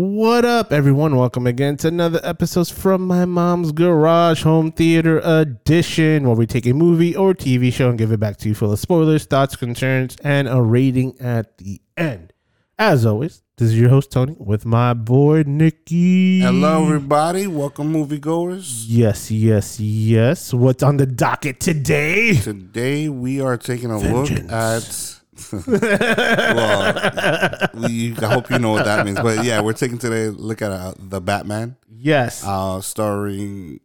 What up, everyone? Welcome again to another episode from my mom's garage home theater edition, where we take a movie or TV show and give it back to you full of spoilers, thoughts, concerns, and a rating at the end. As always, this is your host Tony with my boy Nikki. Hello, everybody. Welcome, moviegoers. Yes, yes, yes. What's on the docket today? Today we are taking a Vengeance. look at. Well, we, I hope you know what that means, but yeah, we're taking today a look at uh, the Batman, Yes, uh, starring.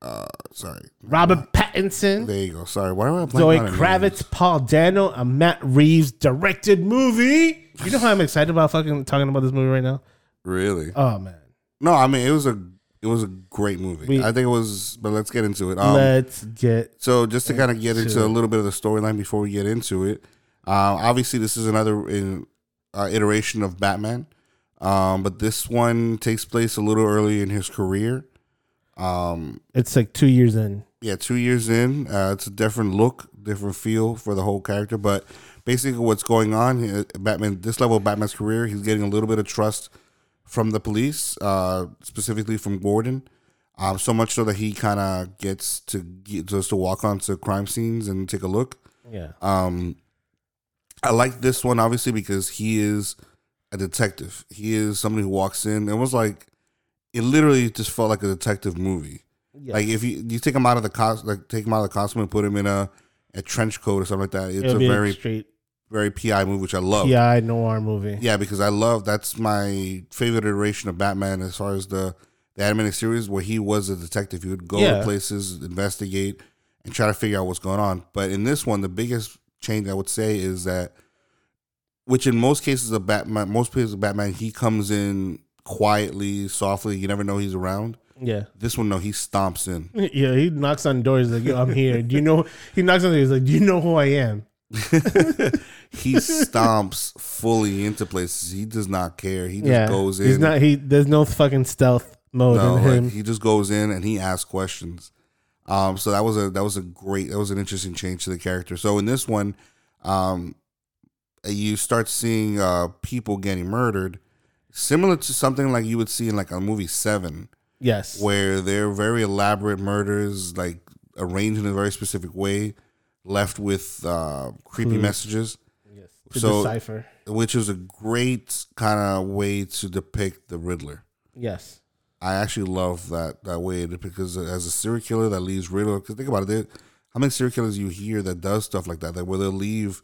Uh, sorry, Robert Pattinson, there you go. Sorry, why am I Zoe Kravitz? Paul Dano, a Matt Reeves directed movie. You know how I'm excited about fucking talking about this movie right now? Really? Oh man. No, I mean it was a it was a great movie. We- I think it was, but let's get into it. Um, Let's get So just to kind of get into into a little bit of the storyline before we get into it, uh, obviously this is another in, uh, iteration of Batman, um, but this one takes place a little early in his career. Um, it's like two years in. yeah, two years in, uh, it's a different look, different feel for the whole character. But basically, what's going on, Batman, this level of Batman's career, he's getting a little bit of trust from the police, uh, specifically from Gordon. Um, so much so that he kind of gets to get just to walk onto crime scenes and take a look. Yeah. Um, I like this one obviously because he is a detective. He is somebody who walks in. It was like it literally just felt like a detective movie. Like if you you take him out of the cost, like take him out of the costume and put him in a a trench coat or something like that. It's It'll a very straight very PI movie, which I love. PI noir movie. Yeah, because I love that's my favorite iteration of Batman as far as the the animated series where he was a detective. He would go Yeah. to places, investigate, and try to figure out what's going on. But in this one, the biggest change I would say is that, which in most cases of Batman, most cases of Batman, he comes in quietly, softly. You never know he's around. Yeah. This one, no, he stomps in. Yeah. He knocks on doors like, Yo, I'm here. Do you know? He knocks on doors like, Do you know who I am? he stomps fully into places. He does not care. He just yeah. goes in. He's not. He. There's no fucking stealth mode No, in like, him. he just goes in and he asks questions. Um, so that was a that was a great that was an interesting change to the character. So in this one, um, you start seeing uh, people getting murdered, similar to something like you would see in like a movie Seven, yes. where they're very elaborate murders, like arranged in a very specific way, left with uh, creepy Clues. messages, yes. To so- decipher. which is a great kind of way to depict the Riddler. Yes. I actually love that that way because as a serial killer that leaves riddle. Because think about it, there- how many serial killers you hear that does stuff like that, that where they'll leave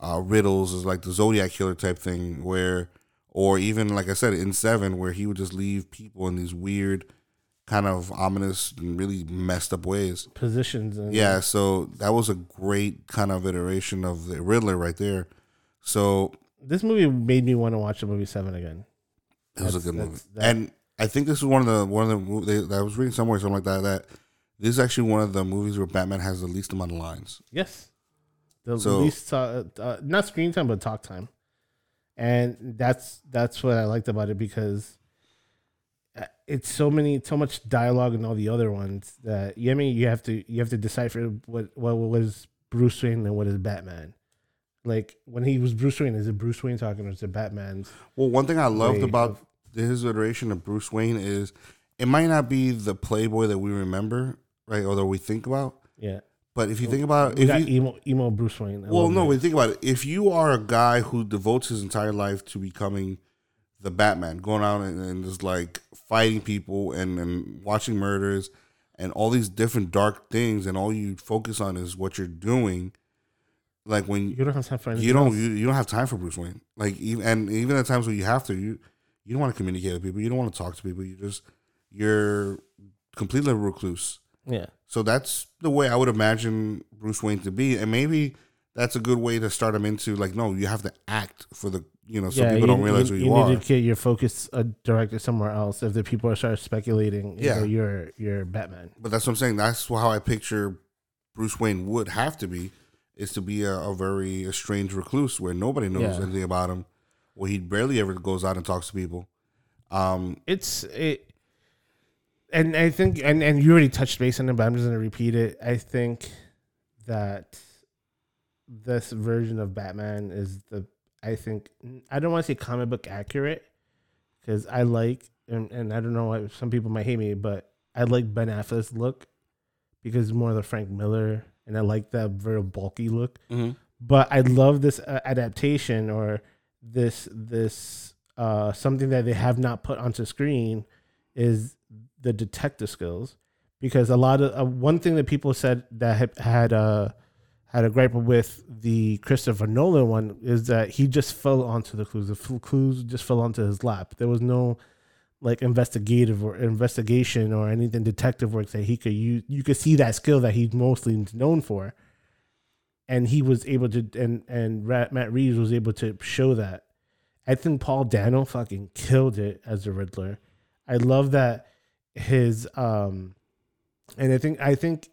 uh, riddles is like the Zodiac killer type thing, where or even like I said in Seven, where he would just leave people in these weird, kind of ominous and really messed up ways. Positions. And Yeah, so that was a great kind of iteration of the Riddler right there. So This movie made me want to watch the movie Seven again. It was a good movie, that- and I think this is one of the one of the they, that I was reading somewhere something like that that this is actually one of the movies where Batman has the least amount of lines. Yes. The So- least uh, uh, not screen time but talk time. And that's that's what I liked about it because uh, it's so many so much dialogue in all the other ones that you I mean you have to you have to decipher what what was Bruce Wayne and what is Batman. Like when he was Bruce Wayne, is it Bruce Wayne talking or is it Batman's? Well, one thing I loved about of- his iteration of Bruce Wayne is it might not be the Playboy that we remember, right, or that we think about. Yeah, But if you think about we if you, emo emo Bruce Wayne. I well, no, you think about it, if you are a guy who devotes his entire life to becoming the Batman, going out and, and just like fighting people and, and watching murders and all these different dark things, and all you focus on is what you're doing, like when you don't have time for you don't you, you don't have time for Bruce Wayne. Like even and even at times when you have to, you you don't want to communicate with people. You don't want to talk to people. You just you're completely recluse. yeah. So that's the way I would imagine Bruce Wayne to be, and maybe that's a good way to start him into like, no, you have to act for the you know, so people you, don't realize you, who you, you are. You need to get your focus uh, directed somewhere else. If the people are start speculating, you Yeah. know, you're you're Batman. But that's what I'm saying. That's how I picture Bruce Wayne would have to be, is to be a, a very a strange recluse where nobody knows Yeah. anything about him, where he barely ever goes out and talks to people. Um, It's it, and I think and and you already touched base on it, but I'm just gonna repeat it. I think that this version of Batman is the I think I don't want to say comic book accurate because I like and, and I don't know why some people might hate me, but I like Ben Affleck's look because it's more of the Frank Miller, and I like that very bulky look. Mm-hmm. But I love this uh, adaptation or this this uh, something that they have not put onto screen is the detective skills because a lot of uh, one thing that people said that had had uh, had a gripe with the Christopher Nolan one is that he just fell onto the clues. The clues just fell onto his lap. There was no like investigative or investigation or anything detective work that he could use. You could see that skill that he's mostly known for, and he was able to. And and Matt Reeves was able to show that. I think Paul Dano fucking killed it as the Riddler. I love that his um, and I think I think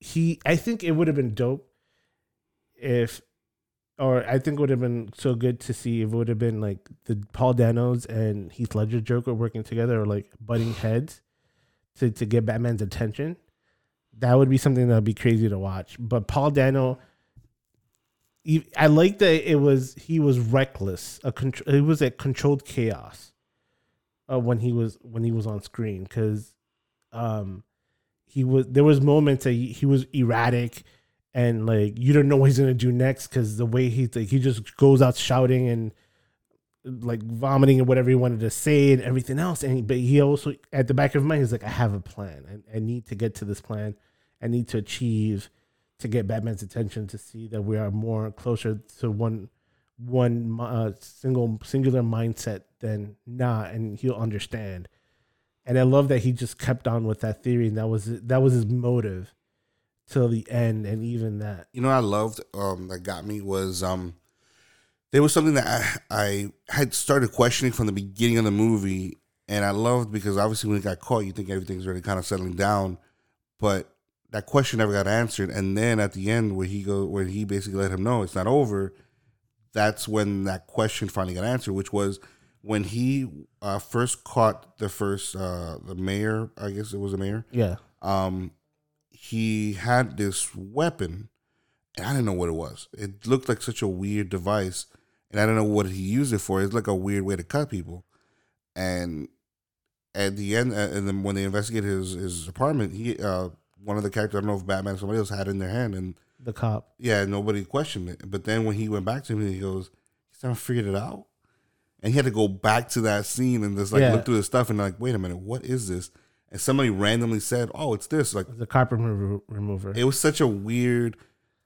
he I think it would have been dope if or I think would have been so good to see if it would have been like the Paul Danos and Heath Ledger Joker working together or like butting heads to, to get Batman's attention. That would be something that would be crazy to watch. But Paul Dano, I like that it was he was reckless. A it was a controlled chaos uh, when he was when he was on screen because um he was there was moments that he, he was erratic and like you don't know what he's gonna do next because the way he like he just goes out shouting and like vomiting and whatever he wanted to say and everything else. And but he also at the back of his mind he's like, I have a plan. I, I need to get to this plan. I need to achieve to get Batman's attention to see that we are more closer to one one uh, single singular mindset than not, and he'll understand. And I love that he just kept on with that theory, and that was that was his motive till the end, and even that. You know, I loved um, that got me was um, there was something that I, I had started questioning from the beginning of the movie, and I loved because obviously when he got caught, you think everything's already kind of settling down, but that question never got answered. And then at the end, where he go, where he basically let him know it's not over, that's when that question finally got answered, which was when he uh, first caught the first uh, the mayor. I guess it was the mayor. Yeah. Um, he had this weapon, and I didn't know what it was. It looked like such a weird device, and I don't know what he used it for. It's like a weird way to cut people. And at the end, uh, and then when they investigated his his apartment, he uh, one of the characters, I don't know if Batman or somebody else had in their hand, and the cop. Yeah, nobody questioned it. But then when he went back to him, he goes, "He's never figured it out," and he had to go back to that scene and just like yeah. look through the stuff and like, wait a minute, what is this? and somebody randomly said, "Oh, it's this." Like the carpet remover. It was such a weird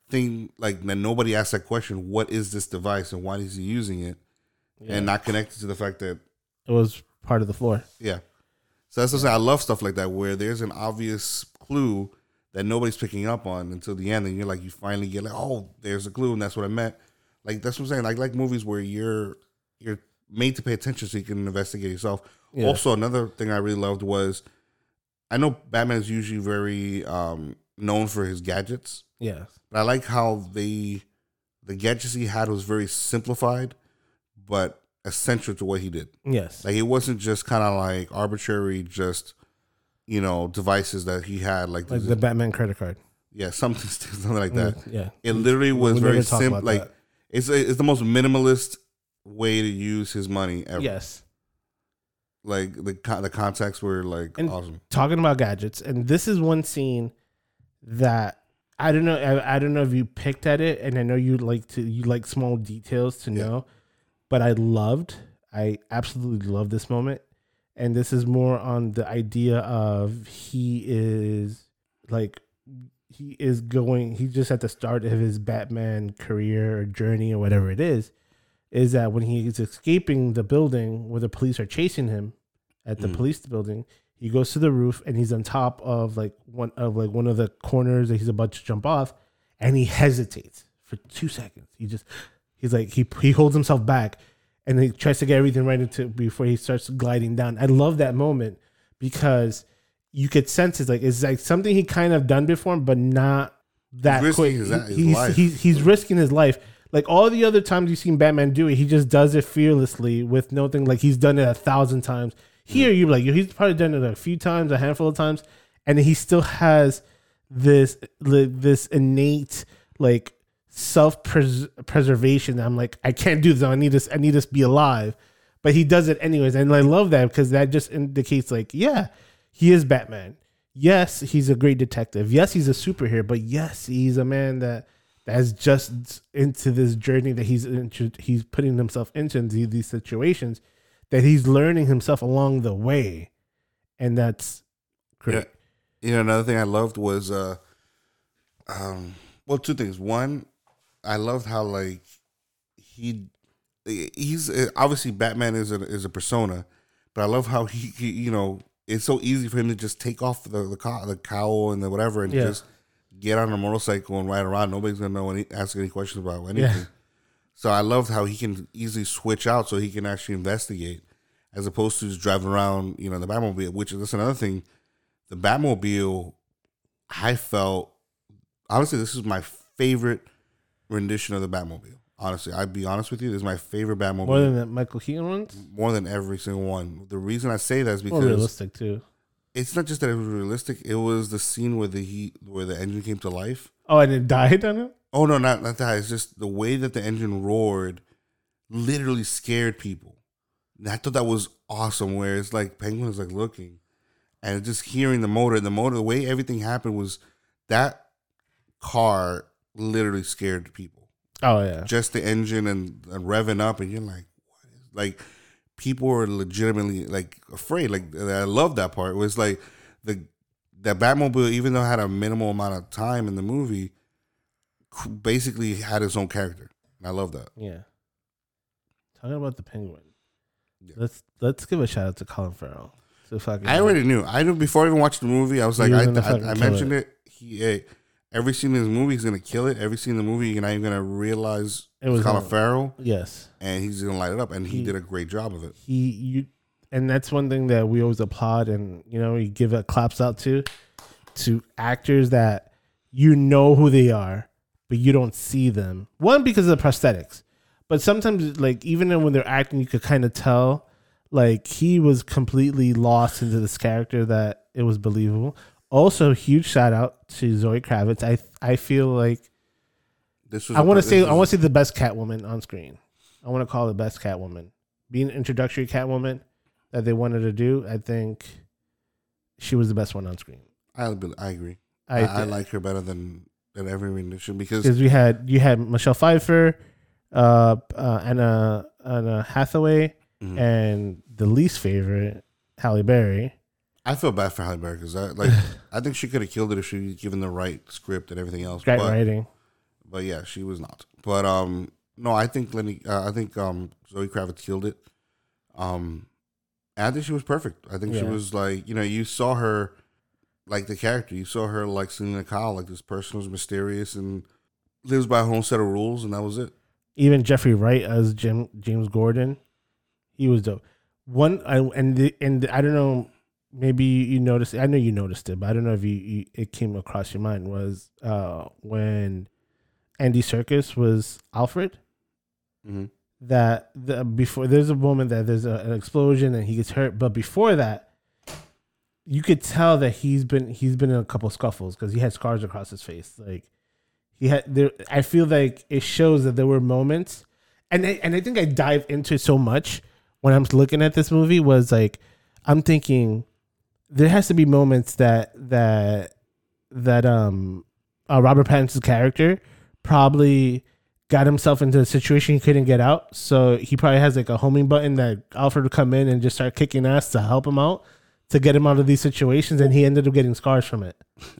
thing. Like that nobody asked that question. What is this device and why is he using it? Yeah. And not connected to the fact that it was part of the floor. Yeah. So that's what I love stuff like that where there's an obvious clue that nobody's picking up on until the end, and you're like, you finally get like, oh, there's a clue, and that's what I meant. Like that's what I'm saying. Like like movies where you're you're made to pay attention so you can investigate yourself. Yeah. Also, another thing I really loved was I know Batman is usually very um, known for his gadgets. Yes, But I like how they the gadgets he had was very simplified, but essential to what he did. Yes. Like it wasn't just kind of like arbitrary, just you know devices that he had, like, like the Batman credit card. Yeah, something something like that. Yeah. It literally was we very simple. Like that. it's it's the most minimalist way to use his money ever. Yes like the the context were like and awesome. Talking about gadgets, and this is one scene that I don't know. I, I, don't know if you picked at it, and I know you like to you like small details to yeah. know, but I loved. I absolutely love this moment, and this is more on the idea of he is like he is going. He's just at the start of his Batman career or journey or whatever it is is that when he is escaping the building where the police are chasing him at the mm. police building, he goes to the roof and he's on top of like one of like one of the corners that he's about to jump off, and he hesitates for two seconds. He just he's like he he holds himself back and he tries to get everything right into before he starts gliding down. I love that moment because you could sense it's like it's like something he kind of done before, but not that he's quick. His, his he's, he's, he's risking his life like all the other times you've seen Batman do it, he just does it fearlessly with nothing. Like he's done it a thousand times. Here, you're like he's probably done it a few times, a handful of times, and he still has this this innate like self preservation. I'm like, I can't do this. I need this. I need this to be alive. but he does it anyways, and I love that because that just indicates like, yeah, he is Batman. Yes, he's a great detective. Yes, he's a superhero, but yes, he's a man that that's just into this journey that he's into, he's putting himself into these situations that he's learning himself along the way, and that's great. You know, another thing I loved was, uh, um, well, two things. One, I loved how like he he's obviously Batman is a is a persona, but I love how he, he you know it's so easy for him to just take off the the, cow, the cowl and the whatever and Yeah. just get on a motorcycle and ride around. Nobody's gonna know any ask any questions about anything. Yeah. So I loved how he can easily switch out so he can actually investigate, as opposed to just driving around, you know, the Batmobile. Which is that's another thing. The Batmobile, I felt honestly, this is my favorite rendition of the Batmobile. Honestly, I'd be honest with you, this is my favorite Batmobile More than the Michael Keaton ones, more than every single one. The reason I say that is more because realistic too. it's not just that it was realistic. It was the scene where the heat, where the engine came to life. Oh, and it died on it. Oh no, not not that. It's just the way that the engine roared, literally scared people. And I thought that was awesome. Where it's like Penguin is like looking, and just hearing the motor. The motor, the way everything happened was that car literally scared people. Oh yeah, just the engine and, and revving up, and you're like, what is like? People were legitimately like afraid. Like I love that part. It was like the the Batmobile, even though it had a minimal amount of time in the movie, basically had its own character. And I love that. yeah. Talking about the Penguin, Yeah. let's let's give a shout out to Colin Farrell. So fucking, I already knew. I knew before I even watched the movie. I was like, I, I, I mentioned it. He, hey, every scene in his movie, he's gonna kill it. Every scene in the movie, you're not even gonna realize It was Colin Farrell, yes. and he's gonna light it up. And he, He- did a great job of it. he you and that's one thing that we always applaud and you know we give a claps out to to actors that you know who they are but you don't see them one because of the prosthetics but sometimes like even when they're acting you could kind of tell like he was completely lost into this character that it was believable also huge shout out to zoe kravitz i i feel like This was. I want to say I want to say the best Catwoman on screen. I want to call the best Catwoman. Being an introductory Catwoman that they wanted to do, I think she was the best one on screen. I, I agree. I, I, I like her better than than every rendition because because we had you had Michelle Pfeiffer, uh, uh, Anna Anna Hathaway, Mhm. and the least favorite Halle Berry. I feel bad for Halle Berry because I like I think she could have killed it if she was given the right script and everything else. Great but, writing. but yeah, she was not. But um, no, I think Lenny. Uh, I think um, Zoe Kravitz killed it. Um, I think she was perfect. I think she was like you know you saw her like the character. You saw her like Selina Kyle, like this person who's mysterious and lives by her own set of rules, and that was it. Even Jeffrey Wright as Jim James Gordon, he was dope. One I and the, and I don't know, maybe you noticed. I know you noticed it, but I don't know if you, you it came across your mind was uh when Andy Serkis was Alfred. Mm-hmm. That the before there's a moment that there's a, an explosion and he gets hurt, but before that, you could tell that he's been he's been in a couple scuffles because he had scars across his face. Like he had there, I feel like it shows that there were moments, and I, and I think I dive into it so much when I'm looking at this movie was like I'm thinking there has to be moments that that that um uh, Robert Pattinson's character probably got himself into a situation he couldn't get out. So he probably has like a homing button that Alfred would come in and just start kicking ass to help him out to get him out of these situations, and he ended up getting scars from it.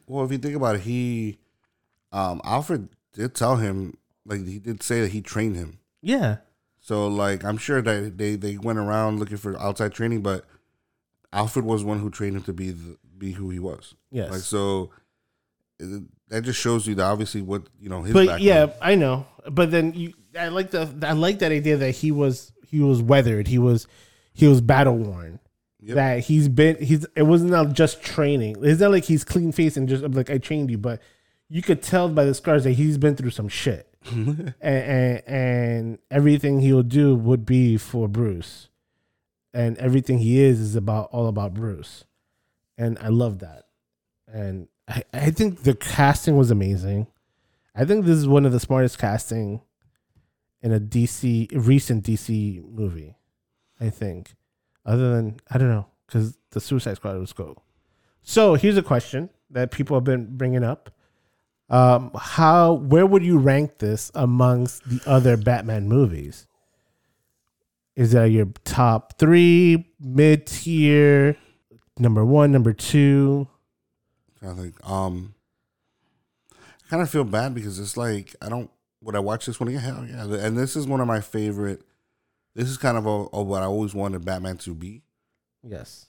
Well, if you think about it, he, um, Alfred did tell him, like he did say that he trained him. Yeah, So, like, I'm sure that they they went around looking for outside training, but Alfred was one who trained him to be the, be who he was. yes. Like, so it, that just shows you that obviously what you know his. but background. yeah, I know. But then you, I like the, I like that idea that he was, he was weathered. He was, he was battle worn. Yep. That he's been, he's. It wasn't not just training. It's not like he's clean faced and just like I trained you, but you could tell by the scars that he's been through some shit. and, and and everything he'll do would be for Bruce, and everything he is is about all about Bruce, and I love that, and I I think the casting was amazing. I think this is one of the smartest casting in a DC recent DC movie. I think. Other than I don't know because the Suicide Squad was cool. So here's a question that people have been bringing up. Um, how where would you rank this amongst the other Batman movies? Is that your top three, mid tier, number one, number two? I think. Um, I kind of feel bad because it's like I don't. Would I watch this one again? Hell yeah! And this is one of my favorite. This is kind of a, a what I always wanted Batman to be. Yes.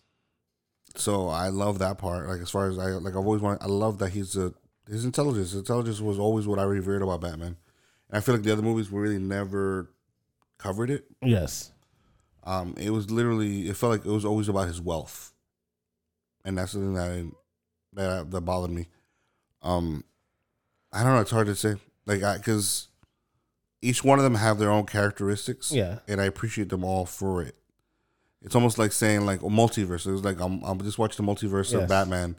So I love that part. Like as far as I like, I've always wanted. I love that he's a his intelligence. His intelligence was always what I revered about Batman. And I feel like the other movies really never covered it. Yes. Um, it was literally. It felt like it was always about his wealth, and that's something that I, that that bothered me. Um, I don't know. It's hard to say. Like, because each one of them have their own characteristics. Yeah. and I appreciate them all for it. It's almost like saying like a multiverse. It was like I'm I'm just watching the multiverse Yes. of Batman,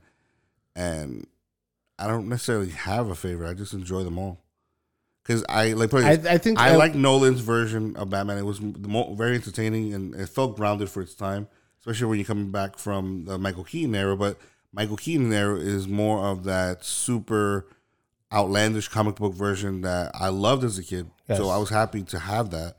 and I don't necessarily have a favorite. I just enjoy them all. Because I like, I, I think I uh, like Nolan's version of Batman. It was very entertaining and it felt grounded for its time, especially when you're coming back from the Michael Keaton era. But Michael Keaton era is more of that super outlandish comic book version that I loved as a kid. Yes. So I was happy to have that.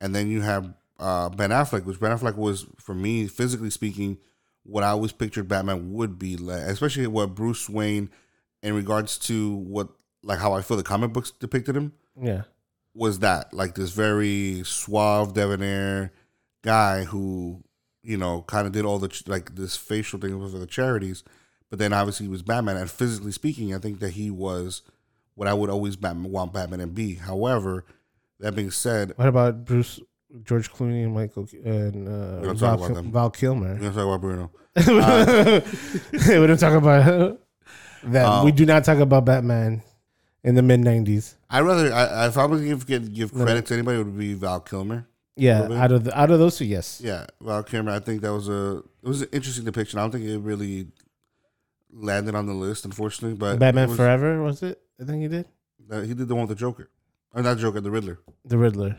And then you have uh, Ben Affleck, which Ben Affleck was for me, physically speaking, what I always pictured Batman would be, like, especially what Bruce Wayne, in regards to what like how I feel the comic books depicted him yeah. was that like this very suave debonair guy who you know kind of did all the ch- like this facial thing for the charities but then obviously he was batman and physically speaking i think that he was what i would always batman, want batman to be however that being said What about Bruce, George Clooney, and Michael and uh, We don't Val, talk about Kil- them. Val we're Kilmer? gonna talk about bruno we don't talk about that. Um, we do not talk about Batman in the mid '90s. i'd rather I, if i was give give, give credit to anybody it would be val kilmer Yeah, out of the, out of those two, yes. yeah val kilmer i think that was a it was an interesting depiction i don't think it really landed on the list unfortunately but Batman was- Forever was it? I think he did Uh, he did the one with the Joker, or not Joker, the Riddler. the Riddler.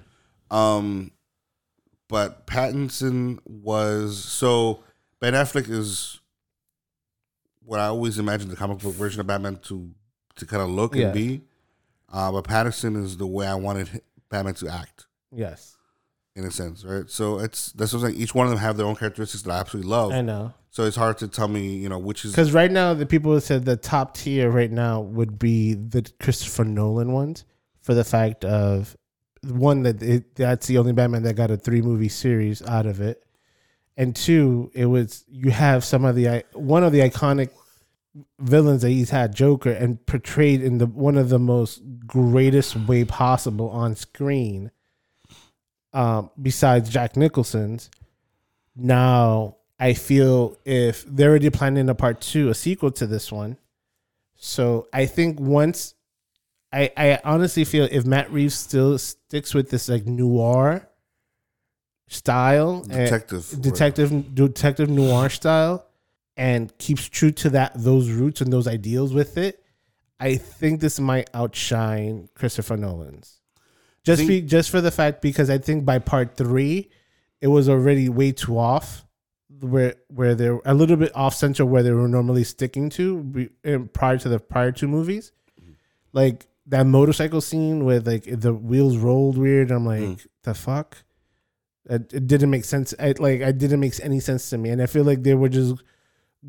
Um, but Pattinson was so Ben Affleck is what I always imagined the comic book version of Batman to to kind of look Yeah. and be. Uh, but Patterson is the way I wanted Batman to act Yes, in a sense, right? So it's that's what I'm saying. Each one of them have their own characteristics that I absolutely love. I know. so it's hard to tell me, you know, which is Because right now, the people who said the top tier right now would be the Christopher Nolan ones for the fact of one that it, that's the only Batman that got a three movie series out of it, and two, it was you have some of the i- one of the iconic villains that he's had, Joker, and portrayed in the one of the most greatest way possible on screen. Um, besides Jack Nicholson's, now I feel if they're already planning a part two, a sequel to this one. So I think once I I honestly feel if Matt Reeves still sticks with this like noir style and- detective. detective detective noir style and keeps true to that those roots and those ideals with it, I think this might outshine Christopher Nolan's. Just Think- be just for the fact because I think by part three, it was already way too off, where where they're a little bit off center where they were normally sticking to prior to the prior two movies, like that motorcycle scene with like the wheels rolled weird. I'm like, Mm. the fuck. It, it didn't make sense. I, like, I didn't make any sense to me, and I feel like they were just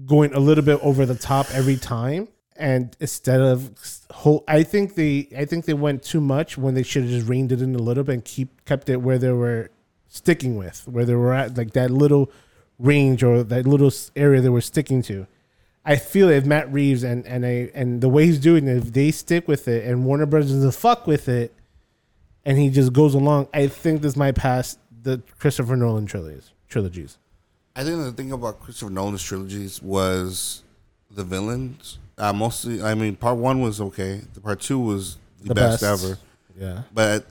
going a little bit over the top every time. And instead of whole, I think they, I think they went too much when they should have just reined it in a little bit and keep kept it where they were sticking with, where they were at, like that little range or that little area they were sticking to. I feel if Matt Reeves and and I and the way he's doing it, if they stick with it and Warner Brothers doesn't fuck with it, and he just goes along, I think this might pass the Christopher Nolan trilogies. Trilogies. I think the thing about Christopher Nolan's trilogies was the villains. Uh, mostly, I mean, part one was okay. The part two was the, The best, best. ever. Yeah. But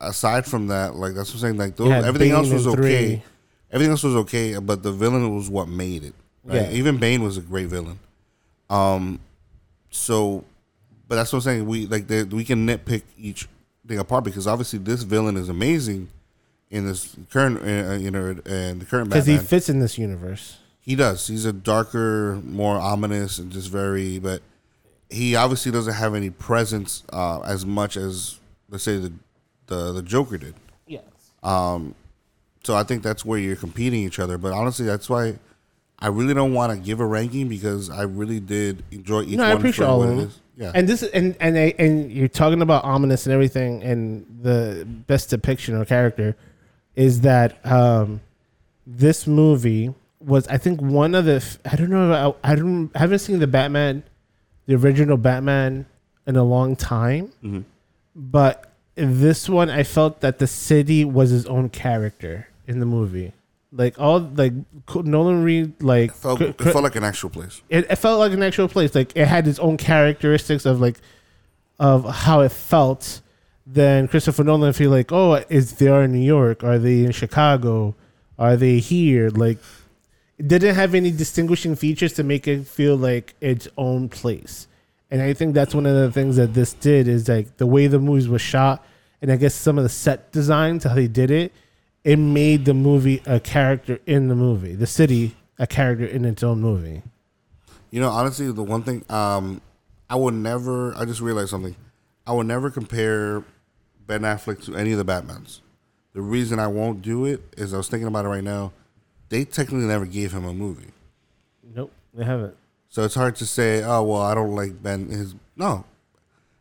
aside from that, like that's what I'm saying. Like those, everything Bane else was okay. three. Everything else was okay, but the villain was what made it. Right? Yeah. Even Bane was a great villain. Um, so, but that's what I'm saying. We like the, we can nitpick each thing apart because obviously this villain is amazing, in this current, uh, you know, and the current because he fits in this universe. He does. He's a darker, more ominous, and just very. But he obviously doesn't have any presence uh, as much as let's say the the, the Joker did. Yes. Um, So I think that's where you're competing each other. But honestly, that's why I really don't want to give a ranking because I really did enjoy each No, I one appreciate for all what of it them. is. Yeah. And this and and I- and you're talking about ominous and everything, and the best depiction or character is that um, this movie was I think one of the f- I don't know I, I don't I haven't seen the Batman, the original Batman in a long time, Mhm. but this one I felt that the city was his own character in the movie. Like all like Nolan Reed like It felt, cr- it felt like an actual place. it, it felt like an actual place. Like it had its own characteristics of like of how it felt. Then Christopher Nolan feel like, oh, is they are in New York? Are they in Chicago? Are they here? Like it didn't have any distinguishing features to make it feel like its own place. And I think that's one of the things that this did is like the way the movies was shot, and I guess some of the set designs, how they did it, it made the movie a character in the movie, the city a character in its own movie. You know, honestly, the one thing um, I would never. I just realized something. I would never compare Ben Affleck to any of the Batmans. The reason I won't do it is I was thinking about it right now. They technically never gave him a movie, Nope, they haven't. so it's hard to say. Oh well, I don't like Ben. His no,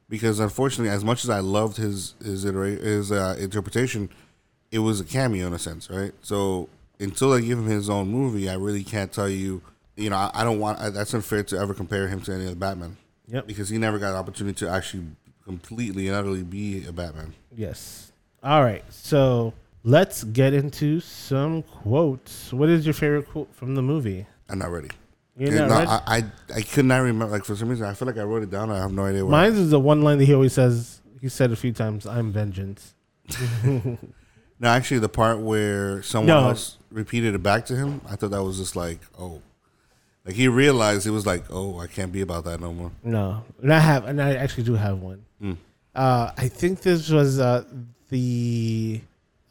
because unfortunately, as much as I loved his his itera- his uh, interpretation, it was a cameo in a sense, right? So until I give him his own movie, I really can't tell you. You know, I, I don't want. I, that's unfair to ever compare him to any other Batman. Yep. because he never got an opportunity to actually completely and utterly be a Batman. Yes. All right. So let's get into some quotes. What is your favorite quote from the movie? I'm not ready. You're not no, ready? I, I I could not remember. Like for some reason, I feel like I wrote it down. I have no idea. What Mine is the one line that he always says. He said a few times, "I'm vengeance." no, actually, the part where someone No. else repeated it back to him, I thought that was just like, oh, like he realized it was like, oh, I can't be about that no more. No, and I have, and I actually do have one. Mm. Uh, I think this was uh, the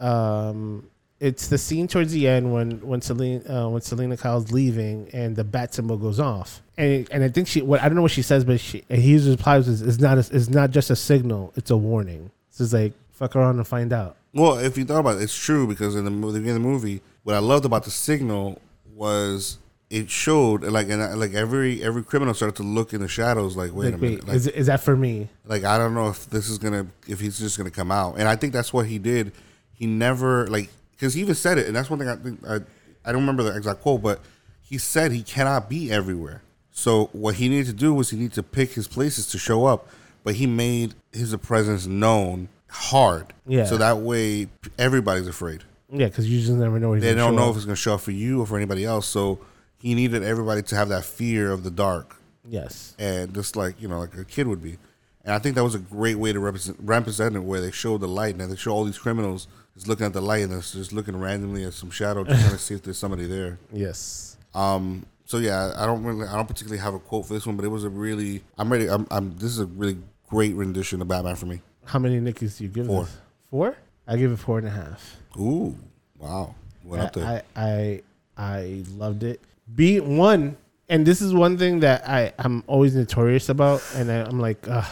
um, it's the scene towards the end when when Selina uh, when Selina Kyle's leaving and the bat symbol goes off, and and I think she what I don't know what she says, but she and he replies is it's not a, it's not just a signal, it's a warning. This is like fuck around and find out. Well, if you thought about it, it's true because in the in the movie, what I loved about the signal was it showed like and I- like every every criminal started to look in the shadows like wait Like, a minute wait, like, is is that for me? like I don't know if this is gonna if he's just gonna come out, and I think that's what he did. He never like because he even said it, and that's one thing I think I I don't remember the exact quote, but he said he cannot be everywhere. So what he needed to do was he needed to pick his places to show up, but he made his presence known hard. Yeah. So that way everybody's afraid. Yeah, because you just never know. They don't know up. if it's gonna show up for you or for anybody else. So he needed everybody to have that fear of the dark Yes. and just like you know, like a kid would be. And I think that was a great way to represent, represent it, where they show the light and they show all these criminals just looking at the light and it's just looking randomly at some shadow, just trying to see if there's somebody there. Yes. Um, so yeah, I don't really, I don't particularly have a quote for this one, but it was a really, I'm ready. I'm, I'm this is a really great rendition of Batman for me. How many Nickies do you give Four. this? Four? I give it four and a half. Ooh, wow, went up there. I, I I loved it. B one, and this is one thing that I I'm always notorious about, and I, I'm like, Ugh,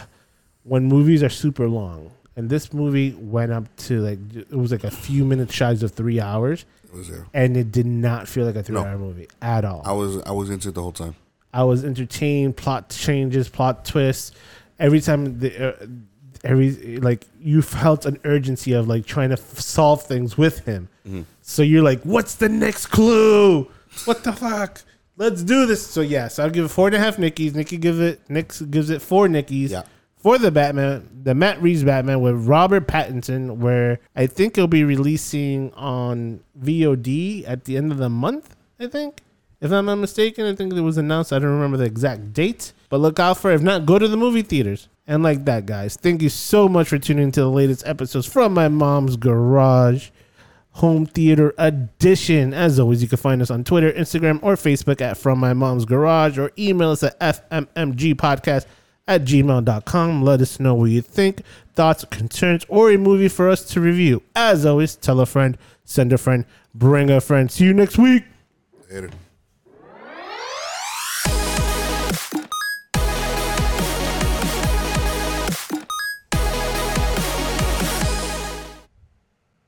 when movies are super long, and this movie went up to like it was like a few minutes shy of three hours, was there. and it did not feel like a three hour movie at all. I was, I was into it the whole time. I was entertained. Plot changes, plot twists. Every time the uh, every like you felt an urgency of like trying to f- solve things with him. So you're like, what's the next clue? What the fuck? Let's do this. So yes, I'll give it four and a half Nickies. Nikki gives it Nick gives it four Nickies. Yeah. For the Batman, the Matt Reeves Batman with Robert Pattinson, where I think it'll be releasing on VOD at the end of the month. I think, if I'm not mistaken, I think it was announced. I don't remember the exact date, but look out for. it. If not, go to the movie theaters. And like that, guys. Thank you so much for tuning into the latest episodes from my mom's garage home theater edition. As always, you can find us on Twitter, Instagram, or Facebook at From My Mom's Garage, or email us at fmmgpodcast at gmail.com. Let us know what you think, thoughts, concerns, or a movie for us to review. As always, tell a friend, send a friend, bring a friend. See you next week. Later.